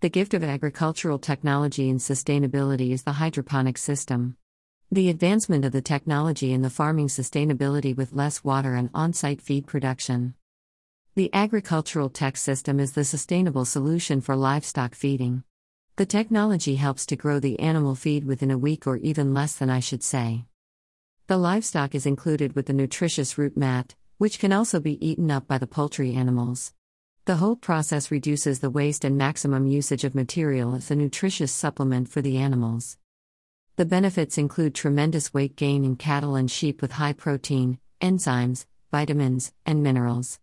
The gift of agricultural technology and sustainability is the hydroponic system. The advancement of the technology in the farming sustainability with less water and on site feed production. The agricultural tech system is the sustainable solution for livestock feeding. The technology helps to grow the animal feed within a week or even less than I should say. The livestock is included with the nutritious root mat, which can also be eaten up by the poultry animals. The whole process reduces the waste and maximum usage of material as a nutritious supplement for the animals. The benefits include tremendous weight gain in cattle and sheep with high protein, enzymes, vitamins, and minerals.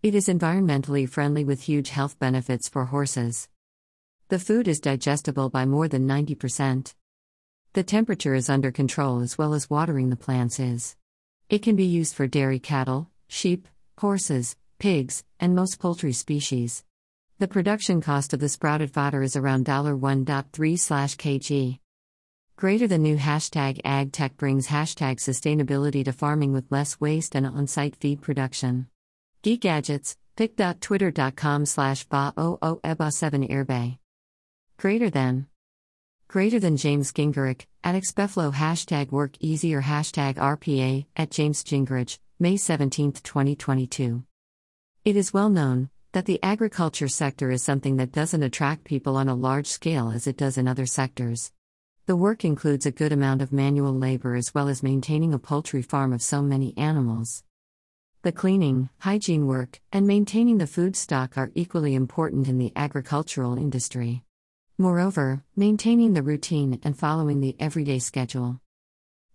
It is environmentally friendly with huge health benefits for horses. The food is digestible by more than 90%. The temperature is under control as well as watering the plants is. It can be used for dairy cattle, sheep, horses, pigs, and most poultry species. The production cost of the sprouted fodder is around $1.3 kg. Greater than new hashtag AgTech brings hashtag sustainability to farming with less waste and on site feed production. Geek Gadgets, pic.twitter.com slash ba 7 airbay. Greater than. Greater than James Gingerich, at Expeflo hashtag work easier hashtag RPA, at James Gingerich, May 17, 2022. It is well known that the agriculture sector is something that doesn't attract people on a large scale as it does in other sectors. The work includes a good amount of manual labor as well as maintaining a poultry farm of so many animals. The cleaning, hygiene work, and maintaining the food stock are equally important in the agricultural industry. Moreover, maintaining the routine and following the everyday schedule.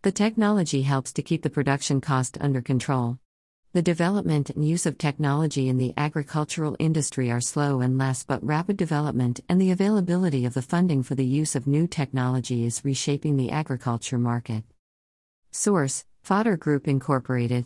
The technology helps to keep the production cost under control. The development and use of technology in the agricultural industry are slow and less but rapid development, and the availability of the funding for the use of new technology is reshaping the agriculture market. Source Fodder Group Incorporated